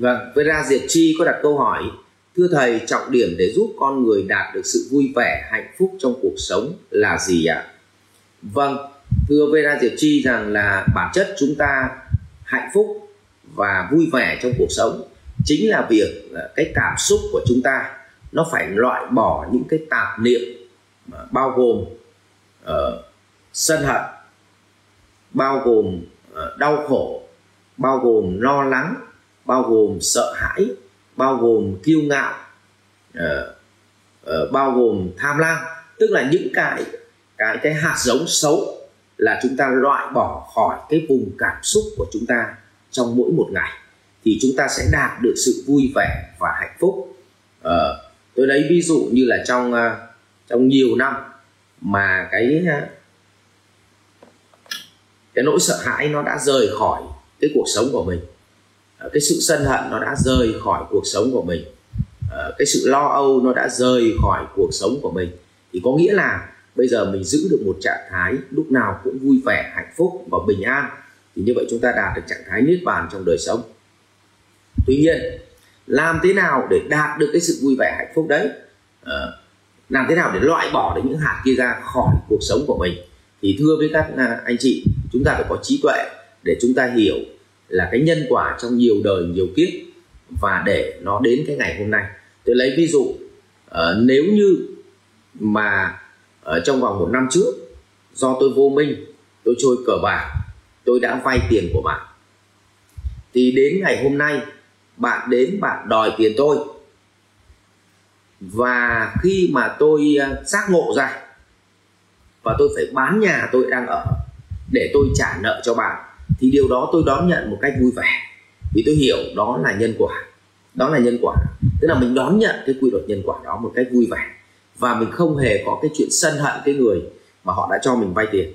Vâng, Vera Diệp Chi có đặt câu hỏi Thưa Thầy, trọng điểm để giúp con người đạt được sự vui vẻ, hạnh phúc trong cuộc sống là gì ạ? Vâng, thưa Vera Diệp Chi rằng là bản chất chúng ta hạnh phúc và vui vẻ trong cuộc sống chính là việc à, cái cảm xúc của chúng ta nó phải loại bỏ những cái tạp niệm à, bao gồm uh, sân hận bao gồm uh, đau khổ bao gồm lo lắng bao gồm sợ hãi bao gồm kiêu ngạo uh, uh, bao gồm tham lam. Tức là những cái cái cái hạt giống xấu là chúng ta loại bỏ khỏi cái vùng cảm xúc của chúng ta trong mỗi một ngày thì chúng ta sẽ đạt được sự vui vẻ và hạnh phúc. Uh, tôi lấy ví dụ như là trong uh, trong nhiều năm mà cái uh, cái nỗi sợ hãi nó đã rời khỏi cái cuộc sống của mình Ờ, cái sự sân hận nó đã rời khỏi cuộc sống của mình. Ờ, cái sự lo âu nó đã rời khỏi cuộc sống của mình. Thì có nghĩa là bây giờ mình giữ được một trạng thái lúc nào cũng vui vẻ hạnh phúc và bình an. Thì như vậy chúng ta đạt được trạng thái niết bàn trong đời sống. Tuy nhiên làm thế nào để đạt được cái sự vui vẻ hạnh phúc đấy? À, làm thế nào để loại bỏ được những hạt kia ra khỏi cuộc sống của mình? Thì thưa với các à, anh chị chúng ta phải có trí tuệ để chúng ta hiểu là cái nhân quả trong nhiều đời nhiều kiếp và để nó đến cái ngày hôm nay. Tôi lấy ví dụ uh, nếu như mà ở trong vòng một năm trước do tôi vô minh tôi chơi cờ bạc tôi đã vay tiền của bạn thì đến ngày hôm nay bạn đến bạn đòi tiền tôi. Và khi mà tôi ờ, giác ngộ ra và tôi phải bán nhà tôi đang ở để tôi trả nợ cho bạn thì điều đó tôi đón nhận một cách vui vẻ. Vì tôi hiểu đó là nhân quả. Đó là nhân quả. Tức là mình đón nhận cái quy luật nhân quả đó một cách vui vẻ. Và mình không hề có cái chuyện sân hận cái người mà họ đã cho mình vay tiền.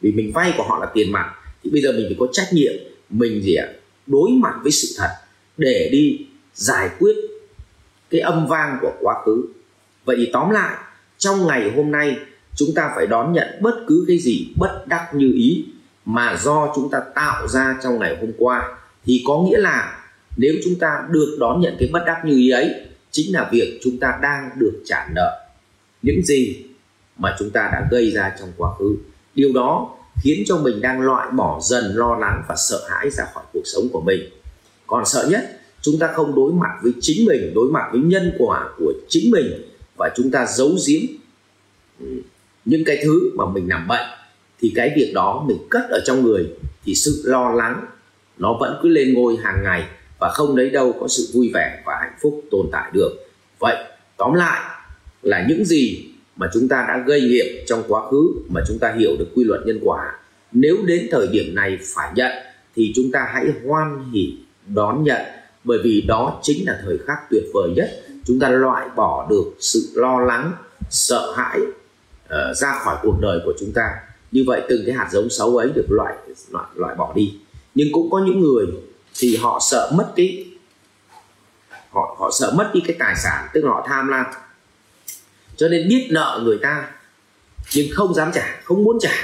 Vì mình vay của họ là tiền mặt, thì bây giờ mình phải có trách nhiệm mình gì ạ? Đối mặt với sự thật để đi giải quyết cái âm vang của quá khứ. Vậy thì tóm lại, trong ngày hôm nay, chúng ta phải đón nhận bất cứ cái gì bất đắc như ý mà do chúng ta tạo ra trong ngày hôm qua, thì có nghĩa là nếu chúng ta được đón nhận cái bất đắc như ý ấy, chính là việc chúng ta đang được trả nợ những gì mà chúng ta đã gây ra trong quá khứ. Điều đó khiến cho mình đang loại bỏ dần lo lắng và sợ hãi ra khỏi cuộc sống của mình. Còn sợ nhất, chúng ta không đối mặt với chính mình, đối mặt với nhân quả của chính mình và chúng ta giấu giếm ừ, những cái thứ mà mình nằm bệnh thì cái việc đó mình cất ở trong người thì sự lo lắng nó vẫn cứ lên ngôi hàng ngày và không đấy đâu có sự vui vẻ và hạnh phúc tồn tại được. Vậy tóm lại là những gì mà chúng ta đã gây nghiệp trong quá khứ mà chúng ta hiểu được quy luật nhân quả nếu đến thời điểm này phải nhận thì chúng ta hãy hoan hỉ đón nhận. Bởi vì đó chính là thời khắc tuyệt vời nhất chúng ta loại bỏ được sự lo lắng sợ hãi uh, ra khỏi cuộc đời của chúng ta như vậy từng cái hạt giống xấu ấy được loại loại loại bỏ đi. Nhưng cũng có những người thì họ sợ mất cái, họ họ sợ mất đi cái tài sản, tức là họ tham lam. Cho nên biết nợ người ta, nhưng không dám trả, không muốn trả,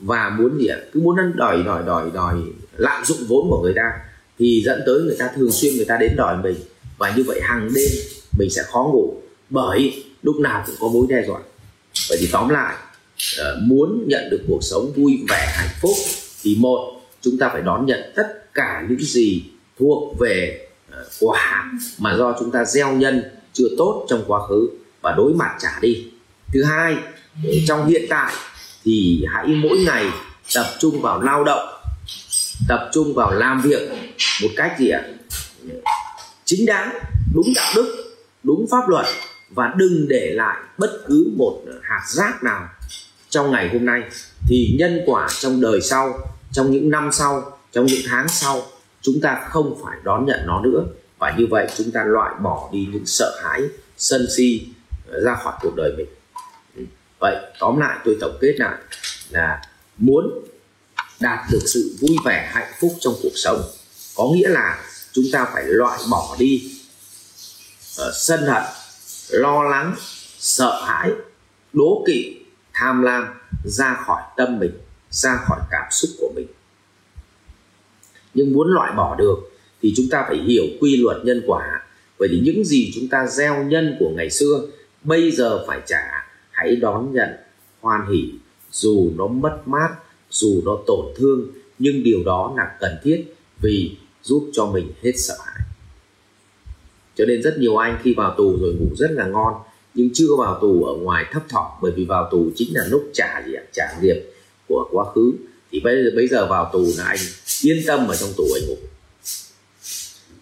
và muốn gì ạ? Cứ muốn đòi đòi đòi đòi lạm dụng vốn của người ta, thì dẫn tới người ta thường xuyên người ta đến đòi mình. Và như vậy hàng đêm mình sẽ khó ngủ, bởi lúc nào cũng có mối đe dọa. Vậy thì tóm lại uh, muốn nhận được cuộc sống vui vẻ hạnh phúc thì một chúng ta phải đón nhận tất cả những gì thuộc về ờ, uh, quả mà do chúng ta gieo nhân chưa tốt trong quá khứ và đối mặt trả đi. Thứ hai trong hiện tại thì hãy mỗi ngày tập trung vào lao động tập trung vào làm việc một cách gì ạ? Chính đáng đúng đạo đức đúng pháp luật và đừng để lại bất cứ một hạt rác nào trong ngày hôm nay. Thì nhân quả trong đời sau trong những năm sau trong những tháng sau chúng ta không phải đón nhận nó nữa. Và như vậy chúng ta loại bỏ đi những sợ hãi sân si ờ, ra khỏi cuộc đời mình. Ừ. Vậy tóm lại tôi tổng kết lại là muốn đạt được sự vui vẻ hạnh phúc trong cuộc sống có nghĩa là chúng ta phải loại bỏ đi uh, sân hận lo lắng sợ hãi đố kỵ tham lam, ra khỏi tâm mình, ra khỏi cảm xúc của mình. Nhưng muốn loại bỏ được thì chúng ta phải hiểu quy luật nhân quả. Bởi vì những gì chúng ta gieo nhân của ngày xưa, bây giờ phải trả. Hãy đón nhận, hoan hỷ, dù nó mất mát, dù nó tổn thương, nhưng điều đó là cần thiết vì giúp cho mình hết sợ hãi. Cho nên rất nhiều anh khi vào tù rồi ngủ rất là ngon nhưng chưa vào tù ở ngoài thấp thỏm bởi vì vào tù chính là lúc trả gì ạ? Trả nghiệp của quá khứ. Thì bây giờ bây giờ vào tù là anh yên tâm ở trong tù anh ngủ.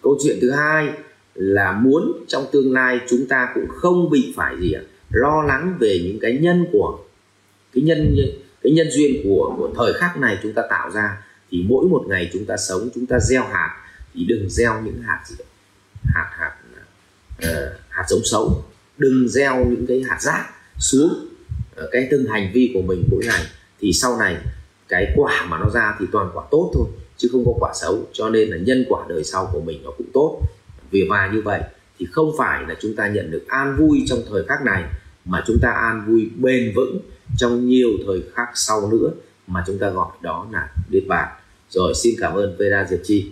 Câu chuyện thứ hai là muốn trong tương lai chúng ta cũng không bị phải gì ạ? Lo lắng về những cái nhân của cái nhân cái nhân duyên của của thời khắc này chúng ta tạo ra. Thì mỗi một ngày chúng ta sống chúng ta gieo hạt. Thì đừng gieo những hạt gì hạt hạt uh, hạt giống xấu đừng gieo những cái hạt rác xuống cái từng hành vi của mình mỗi ngày, thì sau này cái quả mà nó ra thì toàn quả tốt thôi, chứ không có quả xấu. Cho nên là nhân quả đời sau của mình nó cũng tốt. Vì và như vậy thì không phải là chúng ta nhận được an vui trong thời khắc này, mà chúng ta an vui bền vững trong nhiều thời khắc sau nữa mà chúng ta gọi đó là biết bàn. Rồi, xin cảm ơn Vera Diệp Chi.